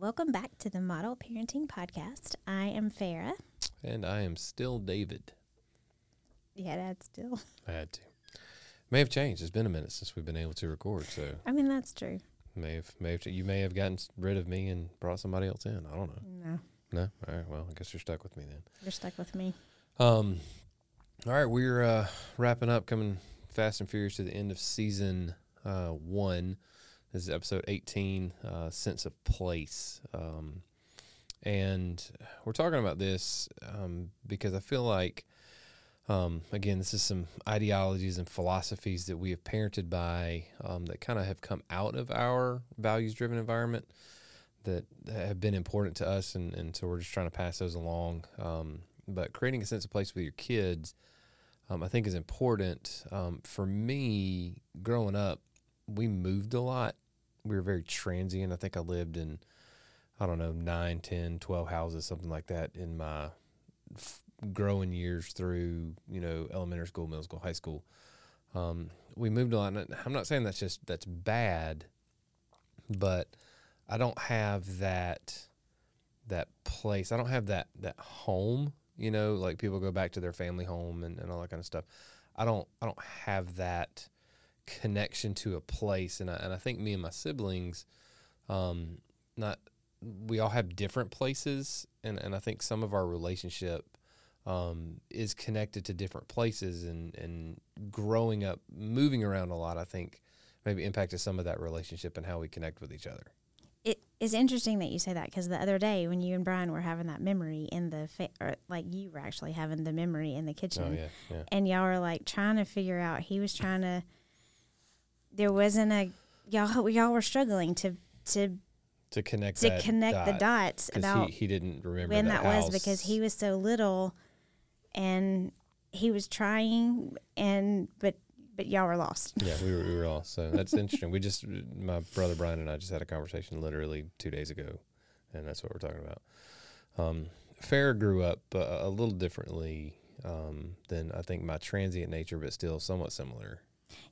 Welcome back to the Model Parenting Podcast. I am Farah. And I am still David. Yeah, that's still. I had to. May have changed. It's been a minute since we've been able to record, so I mean, that's true. may have, may have you may have gotten rid of me and brought somebody else in. I don't know. No, No, all right. Well, I guess you're stuck with me then. you're stuck with me. Um, all right, we're uh, wrapping up, coming fast and furious to the end of season uh, one. This is episode 18, uh, Sense of Place. Um, and we're talking about this um, because I feel like, um, again, this is some ideologies and philosophies that we have parented by um, that kind of have come out of our values driven environment that have been important to us. And, and so we're just trying to pass those along. Um, but creating a sense of place with your kids, um, I think, is important. For me, growing up, we moved a lot. We were very transient. I think I lived in, I don't know, 9, 10, 12 houses, something like that in my f- growing years through, you know, elementary school, middle school, high school. Um, we moved a lot. I'm not saying that's just, that's bad, but I don't have that, that place. I don't have that, that home, you know, like people go back to their family home and, and all that kind of stuff. I don't, I don't have that, connection to a place and I, and I think me and my siblings um not we all have different places and and I think some of our relationship um is connected to different places and and growing up moving around a lot I think maybe impacted some of that relationship and how we connect with each other It is interesting that you say that because the other day when you and Brian were having that memory in the, fa- or like you were actually having the memory in the kitchen. oh yeah yeah and y'all were like trying to figure out he was trying to there wasn't a y'all y'all were struggling to to to connect to connect the dots about he, he didn't remember when that, that, was because he was so little and he was trying and but but y'all were lost Yeah, we were, we were all. So that's interesting. We just, my brother Brian and I just had a conversation literally two days ago, and that's what we're talking about. Um, Farah grew up uh, a little differently um, than I think my transient nature, but still somewhat similar.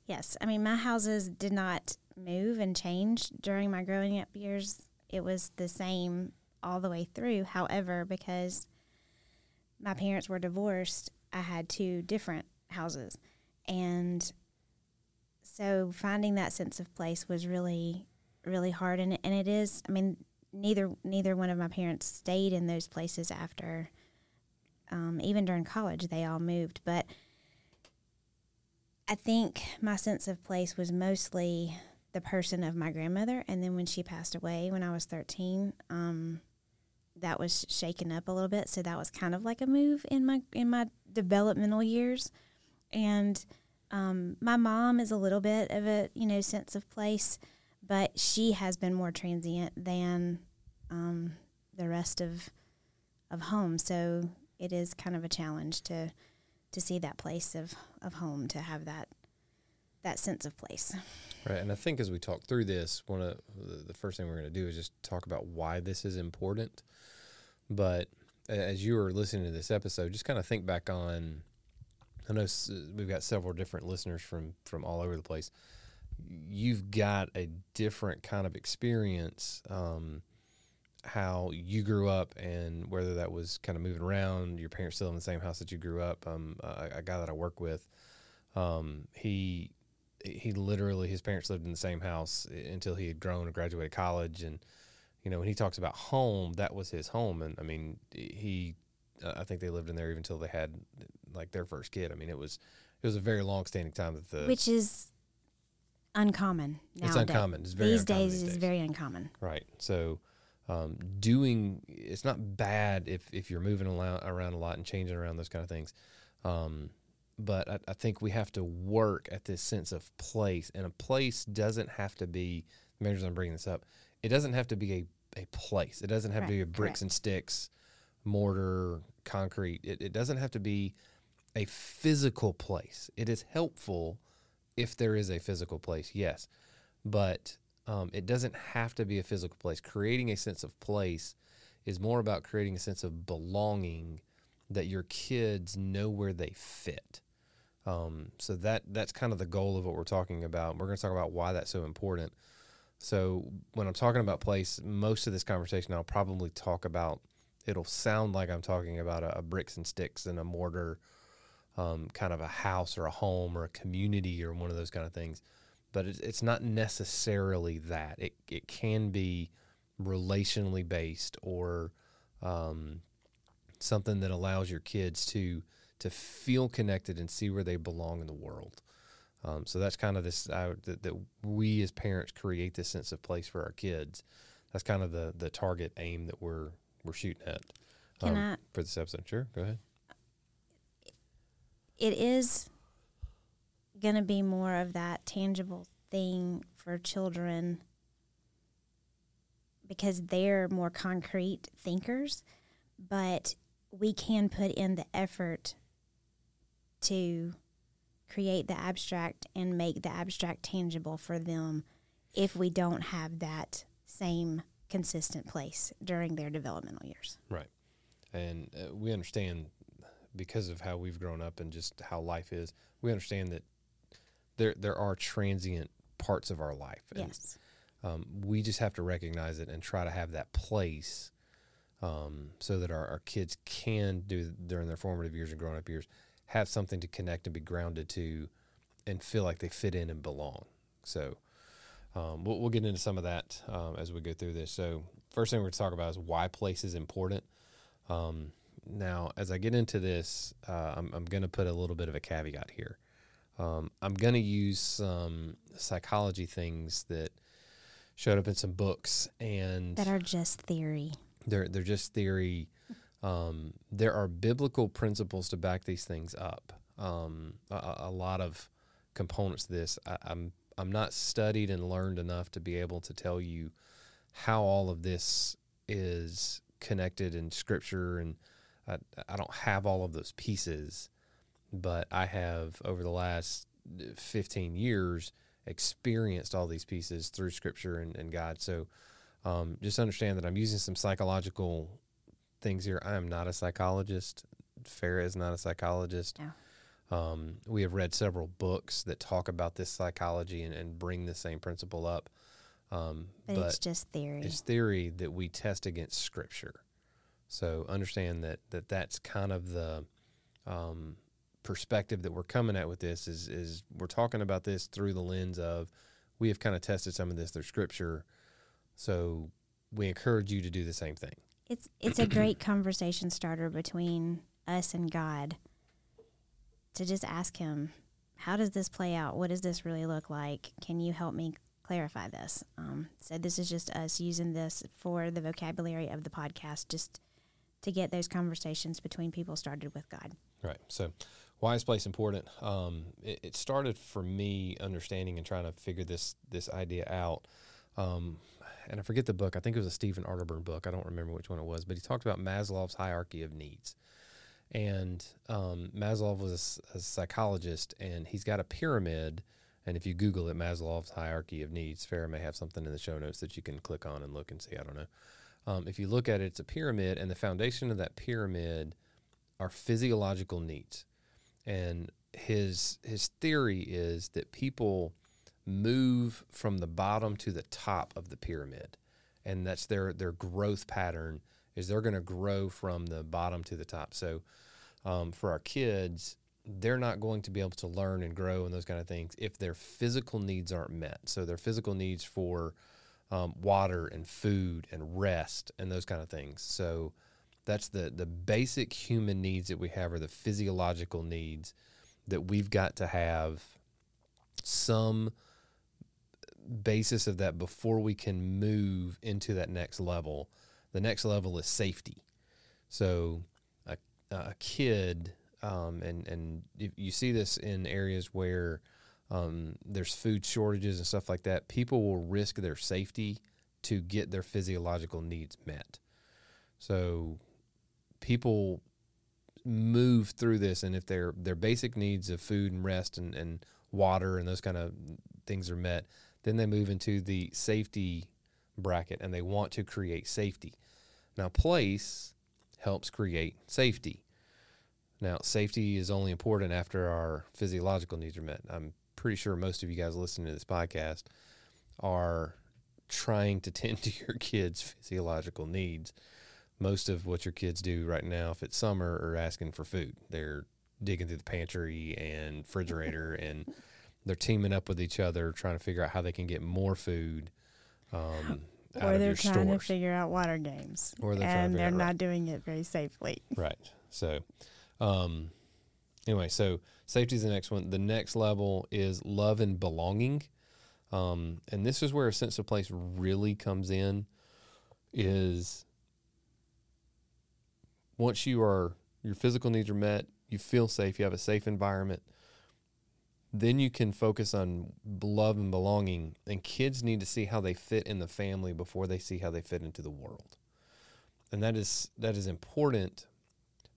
Yes i mean my houses did not move and change during my growing up years. It was the same all the way through. However because my parents were divorced i had two different houses. And so finding that sense of place was really really hard. And, and it is i mean neither neither one of my parents stayed in those places after um, even during college they all moved. But i think my sense of place was mostly the person of my grandmother and then when she passed away when i was 13 um, that was shaken up a little bit so that was kind of like a move in my in my developmental years. And um, my mom is a little bit of a you know sense of place but she has been more transient than um, the rest of of home so it is kind of a challenge to to see that place of of home to have that that sense of place Right. And I think as we talk through this, one of the- first thing we're going to do is just talk about why this is important. But as you were listening to this episode, just kind of think back on. I know we've got several different listeners from from all over the place. You've got a different kind of experience. Um, how you grew up and whether that was kind of moving around, your parents still in the same house that you grew up. Um, a, a guy that I work with, um, he he literally his parents lived in the same house until he had grown and graduated college and you know when he talks about home that was his home and i mean he uh, i think they lived in there even until they had like their first kid i mean it was it was a very long standing time that the which is uncommon it's nowadays. uncommon it's very these days these is very uncommon Right. So, um, doing it's not bad if if you're moving around, a lot and changing around those kind of things. Um, but I, I think we have to work at this sense of place, and a place doesn't have to be. The reason I'm bringing this up, it doesn't have to be a a place. It doesn't have to be a bricks correct. and sticks, mortar, concrete. It, it doesn't have to be a physical place. It is helpful if there is a physical place, yes, but um, it doesn't have to be a physical place. Creating a sense of place is more about creating a sense of belonging that your kids know where they fit. Um, so that that's kind of the goal of what we're talking about. We're going to talk about why that's so important. So when I'm talking about place, most of this conversation I'll probably talk about. It'll sound like I'm talking about a, a bricks and sticks and a mortar, um, kind of a house or a home or a community or one of those kind of things. But it's, it's not necessarily that. It it can be relationally based or um, something that allows your kids to to feel connected and see where they belong in the world. Um, so that's kind of this uh, that, that we as parents create this sense of place for our kids. That's kind of the the target aim that we're we're shooting at Can I? for this episode. Sure, go ahead. It is going to be more of that tangible thing for children because they're more concrete thinkers, but we can put in the effort to create the abstract and make the abstract tangible for them if we don't have that same consistent place during their developmental years. Right. And uh, we understand because of how we've grown up and just how life is, we understand that there there are transient parts of our life. And, yes. Um, we just have to recognize it and try to have that place um, so that our, our kids can do during their formative years and growing up years have something to connect and be grounded to and feel like they fit in and belong. So um, we'll, we'll get into some of that um, as we go through this. So first thing we're going to talk about is why place is important. Um, now, as I get into this, uh, I'm, I'm going to put a little bit of a caveat here. Um, I'm going to use some psychology things that showed up in some books and That are just theory. they're they're just theory. Um, there are biblical principles to back these things up. Um, a, a lot of components to this. I, I'm I'm not studied and learned enough to be able to tell you how all of this is connected in Scripture, and I, I don't have all of those pieces. But I have over the last 15 years experienced all these pieces through Scripture and, and God. So um, just understand that I'm using some psychological things here. I am not a psychologist. Farah is not a psychologist. No. Um, we have read several books that talk about this psychology and, and bring the same principle up. Um, But, but it's just theory. it's theory that we test against Scripture. So understand that, that that's kind of the um, perspective that we're coming at with this is is we're talking about this through the lens of we have kind of tested some of this through Scripture. So we encourage you to do the same thing. It's it's a great conversation starter between us and God to just ask him, how does this play out? What does this really look like? Can you help me clarify this? Um, so this is just us using this for the vocabulary of the podcast, just to get those conversations between people started with God. Right. So, why is place important? Um, it, it started for me understanding and trying to figure this this idea out. Um, and I forget the book. I think it was a Stephen Arterburn book. I don't remember which one it was, but he talked about Maslow's hierarchy of needs. And um, Maslow was a psychologist, and he's got a pyramid. And if you Google it, Maslow's hierarchy of needs, Farah may have something in the show notes that you can click on and look and see. I don't know. Um, if you look at it, it's a pyramid, and the foundation of that pyramid are physiological needs. And his his theory is that people move from the bottom to the top of the pyramid, and that's their their growth pattern is they're going to grow from the bottom to the top. So um, for our kids, they're not going to be able to learn and grow and those kind of things if their physical needs aren't met. So their physical needs for um, water and food and rest and those kind of things. So that's the the basic human needs that we have are the physiological needs that we've got to have some basis of that before we can move into that next level. The next level is safety. So a, a kid, um, and and you see this in areas where um, there's food shortages and stuff like that. People will risk their safety to get their physiological needs met. So people move through this, and if their their basic needs of food and rest and, and water and those kind of things are met, then they move into the safety bracket and they want to create safety. Now, place helps create safety. Now, safety is only important after our physiological needs are met. I'm pretty sure most of you guys listening to this podcast are trying to tend to your kids' physiological needs. Most of what your kids do right now, if it's summer, are asking for food. They're digging through the pantry and refrigerator, and they're teaming up with each other, trying to figure out how they can get more food. Um, or they're trying stores. to figure out water games. Or they're and they're not right. doing it very safely. Right. So, um, anyway, so safety is the next one. The next level is love and belonging. Um, and this is where a sense of place really comes in is once you are, your physical needs are met, you feel safe, you have a safe environment, then you can focus on love and belonging. And kids need to see how they fit in the family before they see how they fit into the world. And that is that is important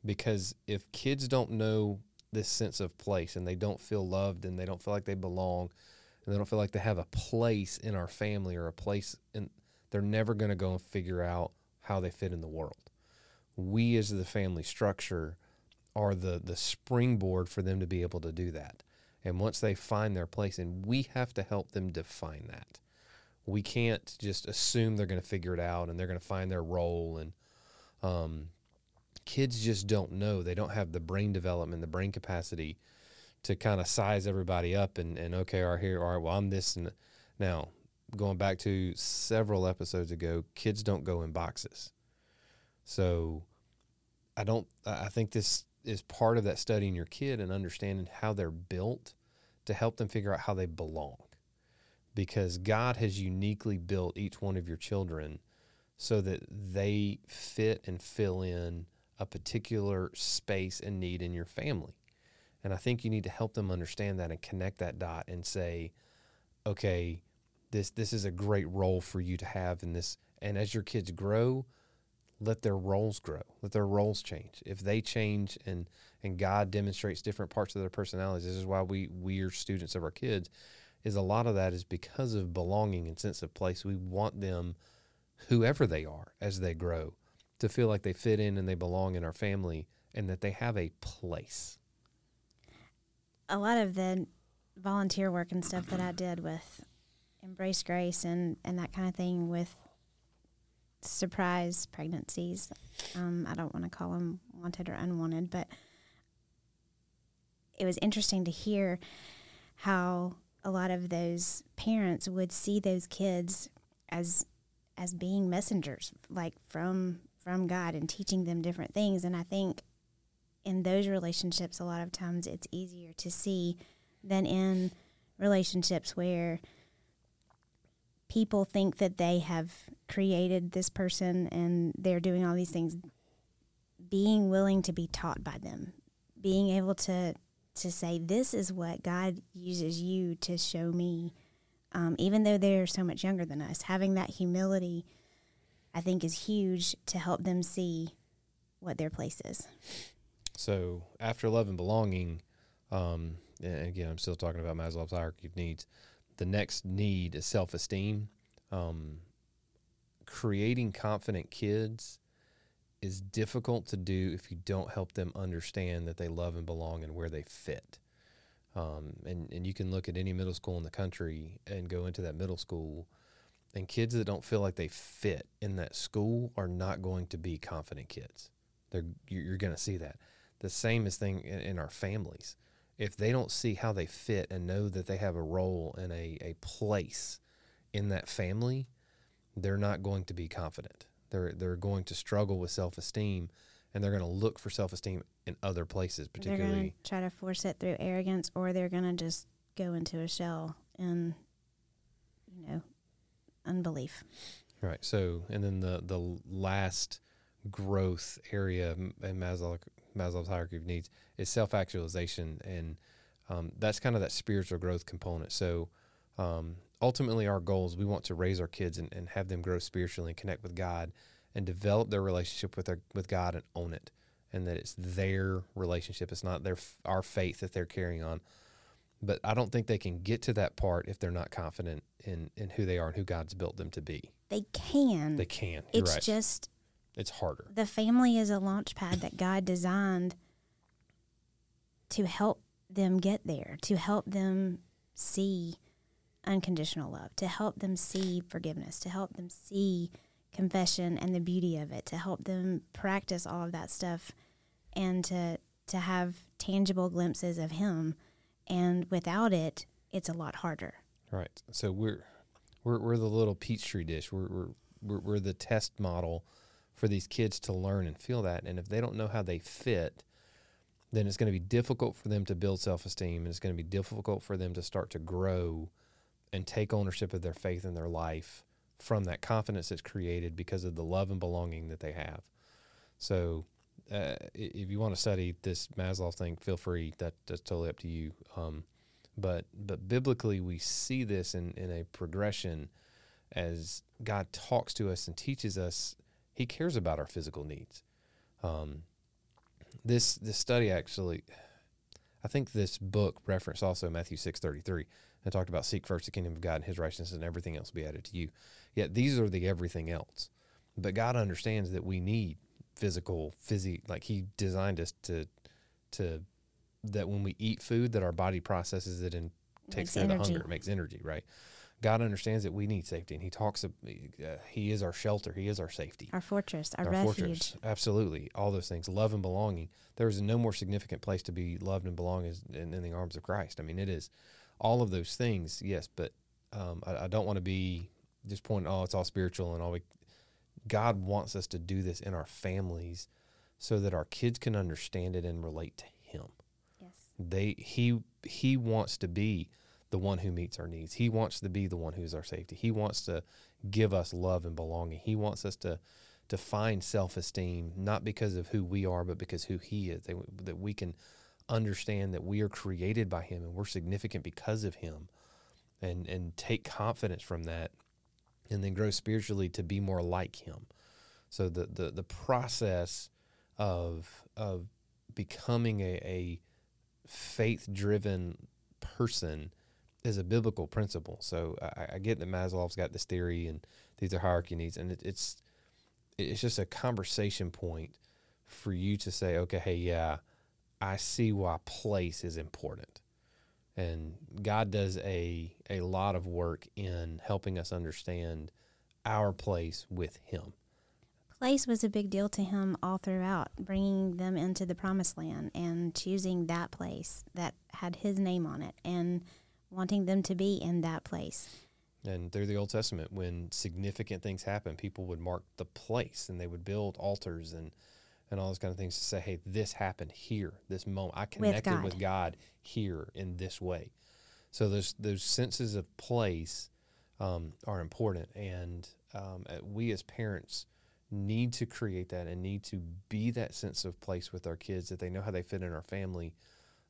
because if kids don't know this sense of place and they don't feel loved and they don't feel like they belong and they don't feel like they have a place in our family or a place in they're never going to go and figure out how they fit in the world. We as the family structure are the the springboard for them to be able to do that. And once they find their place and we have to help them define that. We can't just assume they're going to figure it out and they're going to find their role and um, kids just don't know. They don't have the brain development, the brain capacity to kind of size everybody up and, and okay, all right, here, all right, well, I'm this. And now, going back to several episodes ago, kids don't go in boxes. So I don't, I think this is part of that studying your kid and understanding how they're built to help them figure out how they belong. Because God has uniquely built each one of your children so that they fit and fill in a particular space and need in your family. And I think you need to help them understand that and connect that dot and say, okay, this this is a great role for you to have in this. And as your kids grow, let their roles grow, let their roles change. If they change and and God demonstrates different parts of their personalities, this is why we we are students of our kids. Is a lot of that is because of belonging and sense of place. We want them whoever they are as they grow to feel like they fit in and they belong in our family and that they have a place. a lot of the volunteer work and stuff that I did with Embrace Grace and, and that kind of thing with surprise pregnancies. Um, I don't want to call them wanted or unwanted, but it was interesting to hear how a lot of those parents would see those kids as as being messengers like from from God and teaching them different things and I think in those relationships a lot of times it's easier to see than in relationships where people think that they have created this person and they're doing all these things being willing to be taught by them being able to to say this is what god uses you to show me um, even though they're so much younger than us having that humility i think is huge to help them see what their place is So after love and belonging, um, and again, I'm still talking about Maslow's hierarchy of needs. The next need is self esteem. Um, creating confident kids is difficult to do if you don't help them understand that they love and belong and where they fit. Um, and, and you can look at any middle school in the country and go into that middle school, and kids that don't feel like they fit in that school are not going to be confident kids. They're, you're, going to see that. The same is thing in, in our families. If they don't see how they fit and know that they have a role and a, a place in that family, they're not going to be confident. They're they're going to struggle with self esteem, and they're going to look for self esteem in other places, they're particularly try to force it through arrogance or they're going to just go into a shell and you know unbelief Right. So, and then the the last growth area in Maslow, Maslow's hierarchy of needs is self actualization, and um, that's kind of that spiritual growth component. So, um, ultimately, our goals we want to raise our kids and, and have them grow spiritually and connect with God, and develop their relationship with their, with God and own it, and that it's their relationship. It's not their our faith that they're carrying on. But I don't think they can get to that part if they're not confident in, in who they are and who God's built them to be. they can They can. You're it's right. just it's harder. the family is a launch pad that god designed to help them get there to help them see unconditional love, to help them see forgiveness, to help them see confession and the beauty of it, to help them practice all of that stuff and to to have tangible glimpses of him. And without it, it's a lot harder. Right. So we're we're we're the little petri dish. We're we're we're, we're the test model for these kids to learn and feel that. And if they don't know how they fit, then it's going to be difficult for them to build self esteem and it's going to be difficult for them to start to grow and take ownership of their faith in their life from that confidence that's created because of the love and belonging that they have. So, uh, if you want to study this Maslow thing, feel free. That, that's totally up to you. Um, but but biblically, we see this in, in a progression as God talks to us and teaches us. He cares about our physical needs. Um, this this study actually, I think this book referenced also Matthew six thirty three and talked about seek first the kingdom of God and His righteousness, and everything else will be added to you. Yet these are the everything else. But God understands that we need physical, physi like He designed us to to that when we eat food, that our body processes it and takes care of the hunger. It makes energy, right? God understands that we need safety, and He talks. Uh, he is our shelter. He is our safety, our fortress, our, our refuge. Fortress. Absolutely, all those things. Love and belonging. There is no more significant place to be loved and belong as in, in the arms of Christ. I mean, it is all of those things. Yes, but um, I, I, don't want to be just pointing. Oh, it's all spiritual and all. We, God wants us to do this in our families, so that our kids can understand it and relate to Him. Yes, they He He wants to be the one who meets our needs. He wants to be the one who's our safety. He wants to give us love and belonging. He wants us to to find self-esteem not because of who we are but because who he is that, that we can understand that we are created by him and we're significant because of him and and take confidence from that and then grow spiritually to be more like him so the the, the process of of becoming a, a faith driven person is a biblical principle. So I, I, get that Maslow's got this theory and these are hierarchy needs, and it, it's it's just a conversation point for you to say, okay, hey, yeah, I see why place is important, and God does a a lot of work in helping us understand our place with Him. Place was a big deal to him all throughout, bringing them into the promised land and choosing that place that had his name on it and wanting them to be in that place. And through the Old Testament, when significant things happen, people would mark the place and they would build altars and and all those kind of things to say, hey, this happened here, this moment. I connected with God, with God here in this way. So those those senses of place um, are important, and um, uh, we as parents need to create that and need to be that sense of place with our kids that they know how they fit in our family.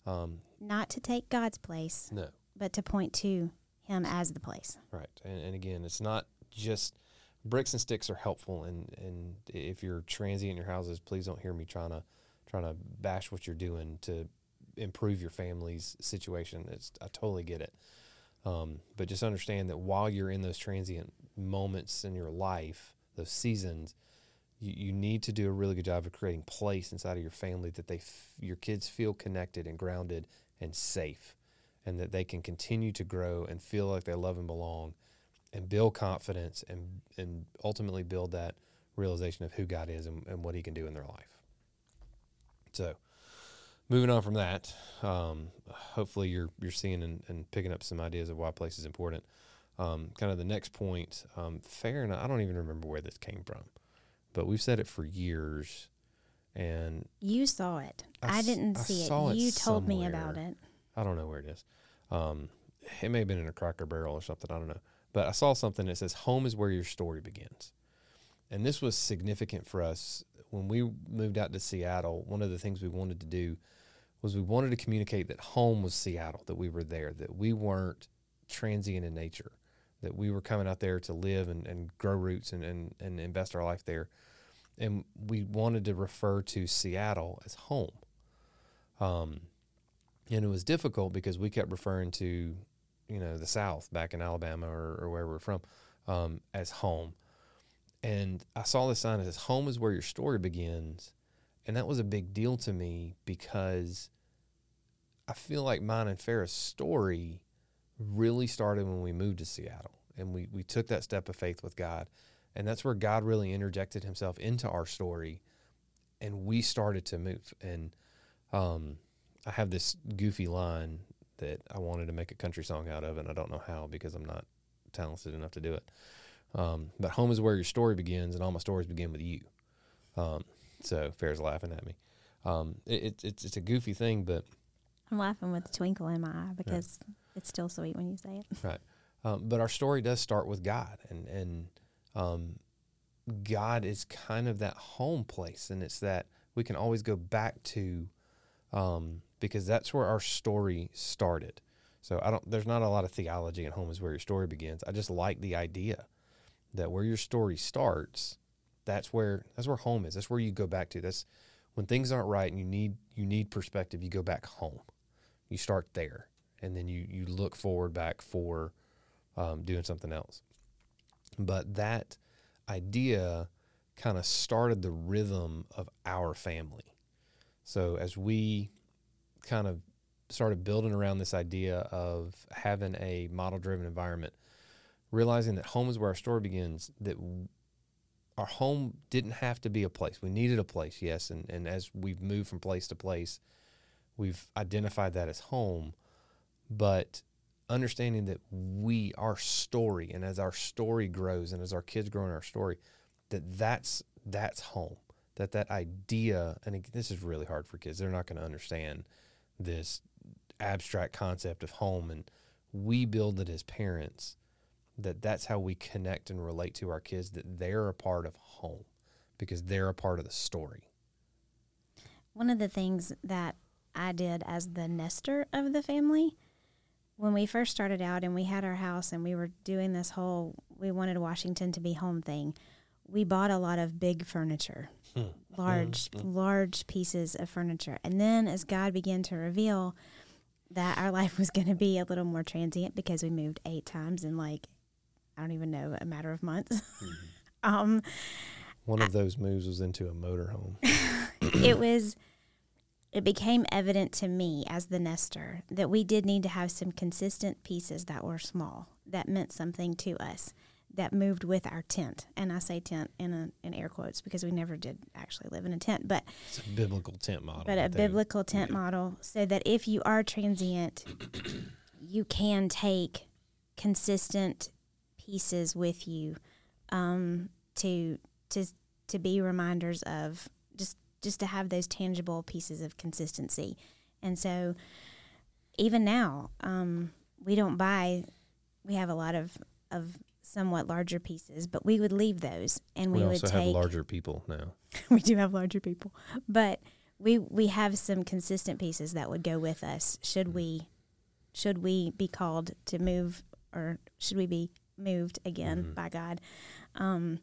Um, Not to take God's place. No but to point to him as the place. Right. And, and again, it's not just bricks and sticks are helpful. And, and if you're transient in your houses, please don't hear me trying to, trying to bash what you're doing to improve your family's situation. It's, I totally get it. Um, but just understand that while you're in those transient moments in your life, those seasons, you, need to do a really good job of creating place inside of your family that they f- your kids feel connected and grounded and safe and that they can continue to grow and feel like they love and belong and build confidence and, and ultimately build that realization of who God is and, and what He can do in their life. So, moving on from that, um, hopefully you're you're seeing and, and, picking up some ideas of why place is important. Um, kind of the next point, um, fair enough. I don't even remember where this came from, but we've said it for years. And you saw it. I, I didn't see I it. You told me about it. I don't know where it is. Um, it may have been in a cracker barrel or something. I don't know. But I saw something that says, Home is where your story begins. And this was significant for us. When we moved out to Seattle, one of the things we wanted to do was we wanted to communicate that home was Seattle, that we were there, that we weren't transient in nature, that we were coming out there to live and, and grow roots and, and, and invest our life there. And we wanted to refer to Seattle as home. Um, and it was difficult because we kept referring to you know the South back in Alabama or, or where we're from um, as home. And I saw this sign that says "Home is where your story begins," and that was a big deal to me because I feel like mine and Farah's story really started when we moved to Seattle and we, we took that step of faith with God. And that's where God really interjected himself into our story and we started to move. And um, I have this goofy line that I wanted to make a country song out of, and I don't know how because I'm not talented enough to do it. Um, but home is where your story begins, and all my stories begin with you. Um, so Farah's laughing at me. Um, it, it, it's it's a goofy thing, but I'm laughing with a twinkle in my eye because it's still sweet when you say it. right. Um, but our story does start with God, and and um, God is kind of that home place, and it's that we can always go back to um, because that's where our story started. So I don't. There's not a lot of theology in home is where your story begins. I just like the idea that where your story starts, that's where that's where home is. That's where you go back to. That's when things aren't right and you need you need perspective. You go back home. You start there, and then you you look forward back for um, doing something else. But that idea kind of started the rhythm of our family. So as we kind of started building around this idea of having a model driven environment, realizing that home is where our story begins, that our home didn't have to be a place. We needed a place, yes. And, and as we've moved from place to place, we've identified that as home. But understanding that we, our story, and as our story grows and as our kids grow in our story, that that's, that's home. That that idea, and this is really hard for kids. They're not going to understand this abstract concept of home and we build it as parents that that's how we connect and relate to our kids that they're a part of home because they're a part of the story one of the things that i did as the nester of the family when we first started out and we had our house and we were doing this whole we wanted washington to be home thing we bought a lot of big furniture. Large hmm. large pieces of furniture and then as god began to reveal that our life was going to be a little more transient because we moved eight times in like I don't even know a matter of months. Mm-hmm. um, One of those moves was into a motorhome. it was. It became evident to me as the nester that we did need to have some consistent pieces that were small that meant something to us that moved with our tent. And I say tent in a, in air quotes because we never did actually live in a tent, but it's a biblical tent model. But a biblical tent yeah. model so that if you are transient, you can take consistent pieces with you um, to to to be reminders of just just to have those tangible pieces of consistency. And so even now, um, we don't buy we have a lot of of somewhat larger pieces, but we would leave those and we, we would also take have larger people now. we do have larger people, but we we have some consistent pieces that would go with us should we should we be called to move or should we be moved again mm-hmm. by God. Um,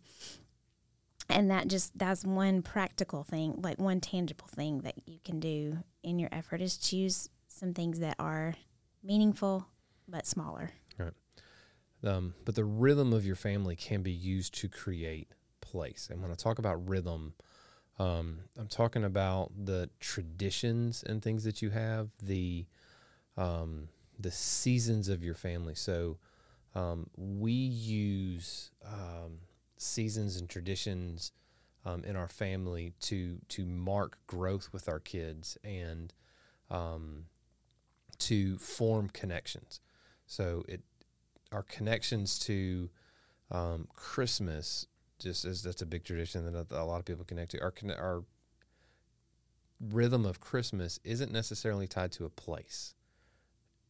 and that just that's one practical thing, like one tangible thing that you can do in your effort is choose some things that are meaningful but smaller. Um, but the rhythm of your family can be used to create place. And when I talk about rhythm, um, I'm talking about the traditions and things that you have, the um, the seasons of your family. So um, we use um, seasons and traditions um, in our family to to mark growth with our kids and to form connections. So it our connections to um, Christmas, just as that's a big tradition that a lot of people connect to. Our our rhythm of Christmas isn't necessarily tied to a place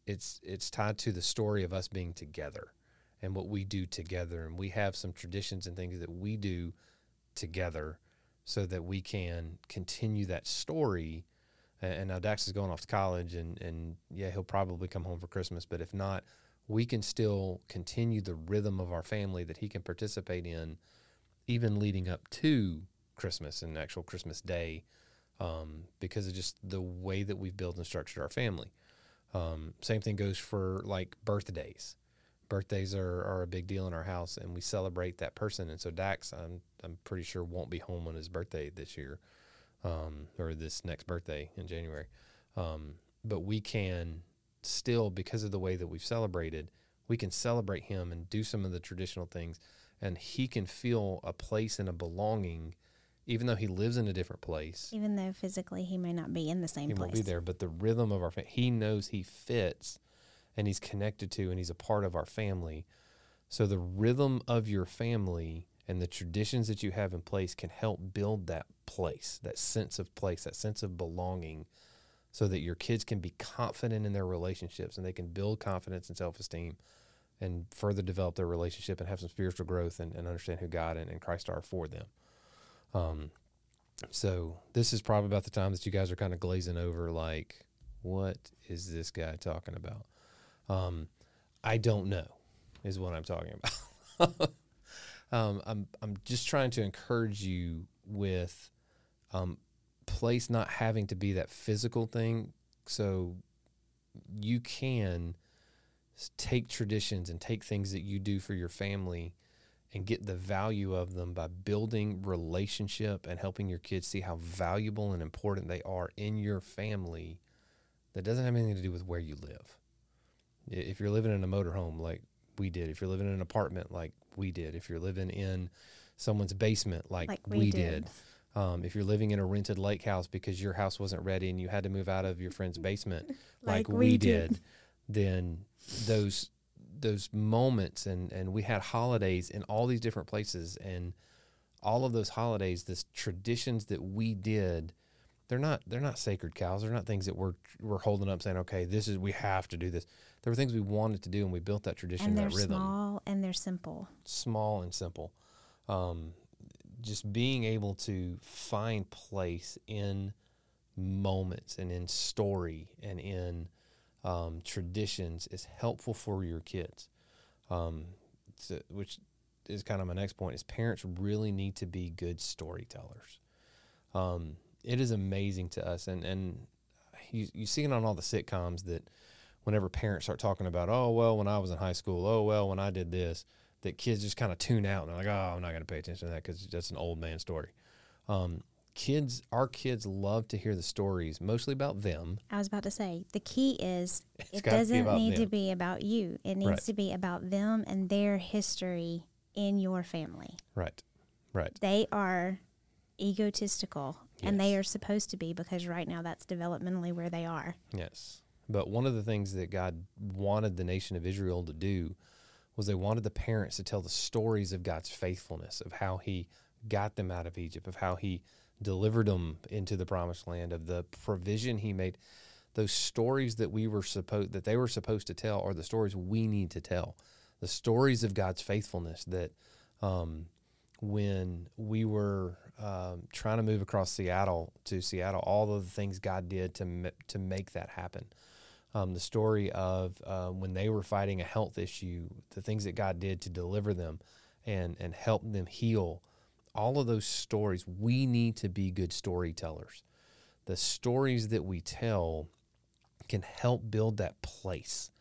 it's it's tied to the story of us being together and what we do together and we have some traditions and things that we do together so that we can continue that story and now Dax is going off to college and and yeah he'll probably come home for Christmas but if not we can still continue the rhythm of our family that he can participate in even leading up to Christmas and actual Christmas day um, because of just the way that we've built and structured our family. Um, same thing goes for like birthdays. Birthdays are, are a big deal in our house, and we celebrate that person. And so Dax, I'm I'm pretty sure won't be home on his birthday this year, um, or this next birthday in January. Um, but we can still because of the way that we've celebrated, we can celebrate him and do some of the traditional things, and he can feel a place and a belonging, even though he lives in a different place. Even though physically he may not be in the same He place. won't be there, but the rhythm of our family, he knows he fits, and he's connected to, and he's a part of our family. So the rhythm of your family and the traditions that you have in place can help build that place, that sense of place, that sense of belonging, so that your kids can be confident in their relationships and they can build confidence and self esteem and further develop their relationship and have some spiritual growth and, and understand who God and, and Christ are for them. Um, so this is probably about the time that you guys are kind of glazing over, like, what is this guy talking about? Um, I don't know, is what I'm talking about. um, I'm I'm just trying to encourage you with um, place not having to be that physical thing, so you can take traditions and take things that you do for your family and get the value of them by building relationship and helping your kids see how valuable and important they are in your family that doesn't have anything to do with where you live. If you're living in a motorhome like we did, if you're living in an apartment like we did, if you're living in someone's basement like, Like we, we did, did. Um, if you're living in a rented lake house because your house wasn't ready and you had to move out of your friend's basement like, Like we, did, did. then those those moments and and we had holidays in all these different places and all of those holidays, this traditions that we did, they're not they're not sacred cows. They're not things that we're we're holding up saying, okay, this is we have to do this. There were things we wanted to do, and we built that tradition, and they're that rhythm, small and they're simple. small and simple. Um, just being able to find place in moments and in story and in um, traditions is helpful for your kids. Um, so- which is kind of my next point is parents really need to be good storytellers. Um, it is amazing to us, and and you you see it on all the sitcoms that whenever parents start talking about, oh well, when I was in high school, oh well, when I did this, that kids just kind of tune out and they're like, oh, I'm not going to pay attention to that because that's an old man story. Um, kids, our kids love to hear the stories, mostly about them. I was about to say the key is it doesn't need to be about you. It needs Right. to be about them and their history in your family. Right, right, They are egotistical and they are supposed to be because right now that's developmentally where they are. yes. But one of the things that God wanted the nation of Israel to do was they wanted the parents to tell the stories of God's faithfulness, of how He got them out of Egypt, of how He delivered them into the promised land, of the provision He made. Those stories that we were supposed that they were supposed to tell are the stories we need to tell. The stories of God's faithfulness that um, when we were um, trying to move across Seattle to Seattle, all of the things God did to to make that happen. Um, the story of uh, when they were fighting a health issue, the things that God did to deliver them and and help them heal. All of those stories, we need to be good storytellers. The stories that we tell can help build that place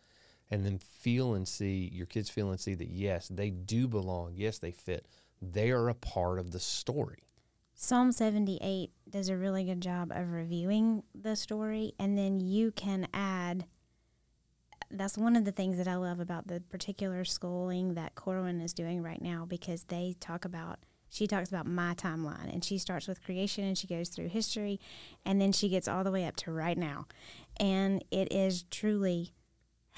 and then feel and see your kids feel and see that yes, they do belong. Yes, they fit. They are a part of the story. Psalm 78 does a really good job of reviewing the story, and then you can add. That's one of the things that I love about the particular schooling that Corwin is doing right now because they talk about, she talks about my timeline, and she starts with creation and she goes through history, and then she gets all the way up to right now. And it is truly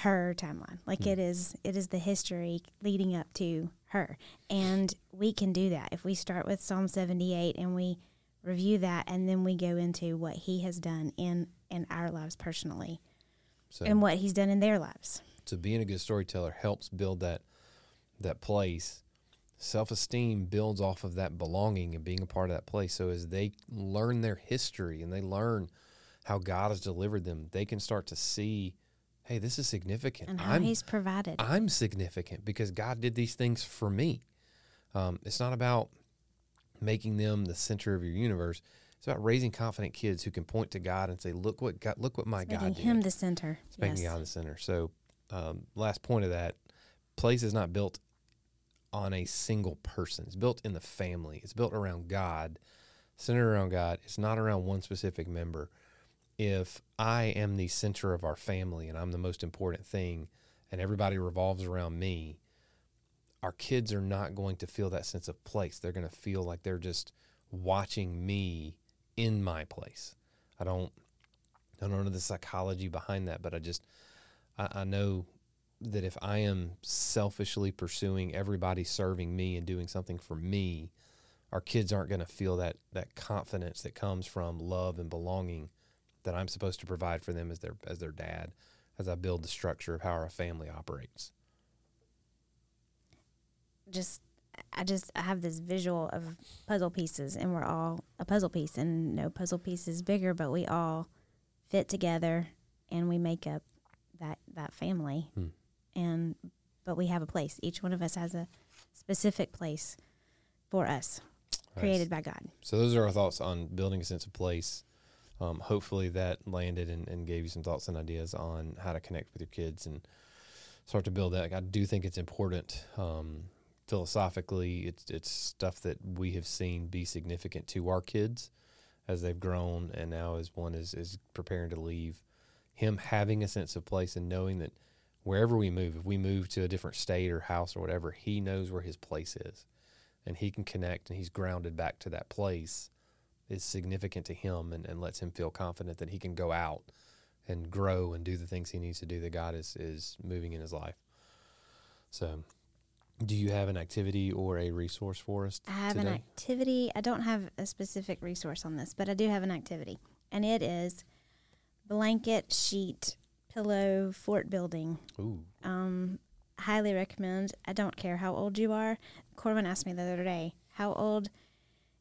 her timeline. Like hmm. it is it is the history leading up to her. And we can do that if we start with Psalm 78 and we review that and then we go into what he has done in in our lives personally So, and what he's done in their lives. so being a good storyteller helps build that that place. Self esteem builds off of that belonging and being a part of that place. So as they learn their history and they learn how God has delivered them, they can start to see, hey, this is significant. And how I'm he's provided. I'm significant because God did these things for me. Um, it's not about making them the center of your universe. It's about raising confident kids who can point to God and say, "Look what God, look what my making God did." him the center. It's making Yes. God the center. So, um, last point of that, place is not built on a single person. It's built in the family. It's built around God, centered around God. It's not around one specific member. If I am the center of our family and I'm the most important thing and everybody revolves around me, our kids are not going to feel that sense of place. They're going to feel like they're just watching me in my place. I don't I don't know the psychology behind that, but I just I, I know that if I am selfishly pursuing everybody serving me and doing something for me, our kids aren't going to feel that that confidence that comes from love and belonging that I'm supposed to provide for them as their as their dad as I build the structure of how our family operates. Just I just I have this visual of puzzle pieces and we're all a puzzle piece and no puzzle piece is bigger but we all fit together and we make up that that family. Hmm. And but we have a place. Each one of us has a specific place for us created by God. So those are our thoughts on building a sense of place. Um, hopefully that landed and, and gave you some thoughts and ideas on how to connect with your kids and start to build that. I do think it's important. Um, philosophically, it's it's stuff that we have seen be significant to our kids as they've grown, and now as one is is preparing to leave. Him having a sense of place and knowing that wherever we move, if we move to a different state or house or whatever, he knows where his place is, and he can connect, and he's grounded back to that place is significant to him and, and lets him feel confident that he can go out and grow and do the things he needs to do that God is, is moving in his life. So, do you have an activity or a resource for us? I have today? an activity. I don't have a specific resource on this, but I do have an activity. And it is blanket sheet pillow fort building. Ooh, Um, highly recommend. I don't care how old you are. Corwin asked me the other day, "How old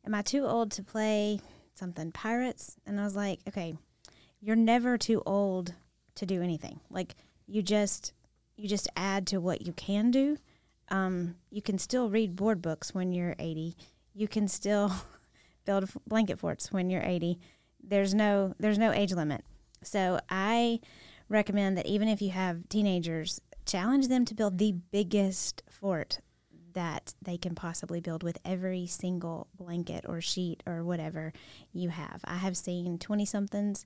am I too old to play something pirates?" And I was like, "Okay, you're never too old to do anything. Like you just you just add to what you can do. Um, you can still read board books when you're 80. You can still build blanket forts when you're 80. There's no there's no age limit. So I recommend that even if you have teenagers, challenge them to build the biggest fort that they can possibly build with every single blanket or sheet or whatever you have. I have seen 20 somethings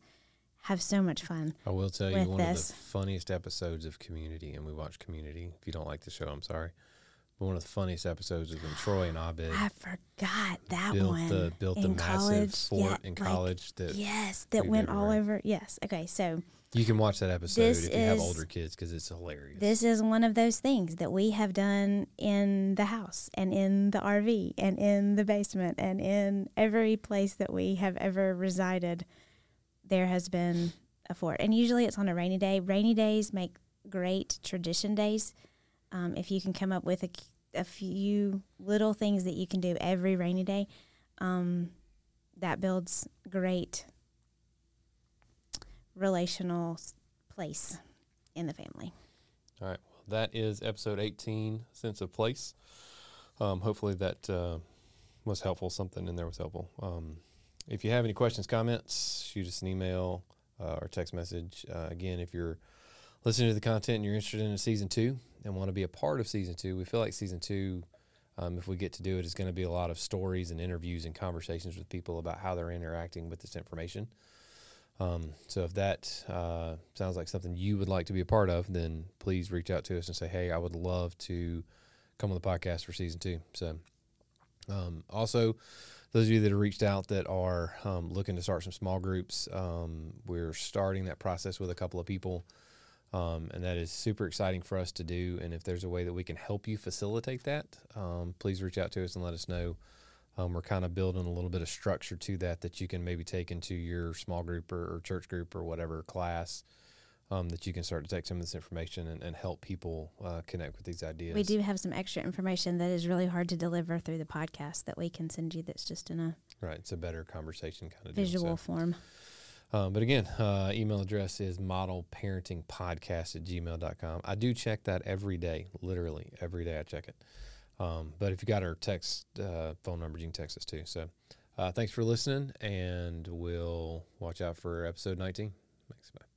have so much fun. I will tell you one this. of the funniest episodes of Community, and we watch Community. If you don't like the show, I'm sorry. But one of the funniest episodes is when Troy and Abed I forgot that built one. the built the massive college. fort Yeah, in like, college that yes, that we went all over. Yes. Okay, so you can watch that episode This if you have older kids because it's hilarious. This is one of those things that we have done in the house and in the RV and in the basement and in every place that we have ever resided. There has been a fort, and usually it's on a rainy day. Rainy days make great tradition days. Um, if you can come up with a, a few little things that you can do every rainy day, um, that builds great relational place in the family. All right. Well, that is episode 18, Sense of Place. Um, hopefully that uh, was helpful. Something in there was helpful. Um, if you have any questions, comments, shoot us an email uh, or text message. Uh, again, if you're listening to the content and you're interested in season two and want to be a part of season two, we feel like season two, um, if we get to do it, is going to be a lot of stories and interviews and conversations with people about how they're interacting with this information. Um, so if that uh, sounds like something you would like to be a part of, then please reach out to us and say, "Hey, I would love to come on the podcast for season two. So, um, also, those of you that have reached out that are um, looking to start some small groups, um, we're starting that process with a couple of people, um, and that is super exciting for us to do. And if there's a way that we can help you facilitate that, um, please reach out to us and let us know. Um, we're kind of building a little bit of structure to that that you can maybe take into your small group or, or church group or whatever class um, that you can start to take some of this information and, and help people uh, connect with these ideas. We do have some extra information that is really hard to deliver through the podcast that we can send you that's just in a Right. It's a better conversation kind of visual Deal, form. um, but again, uh, email address is modelparentingpodcast at gmail.com. I do check that every day, literally every day I check it. Um, but if you got our text uh, phone number, you can text us too. So uh, thanks for listening, and we'll watch out for episode 19. Thanks. Bye.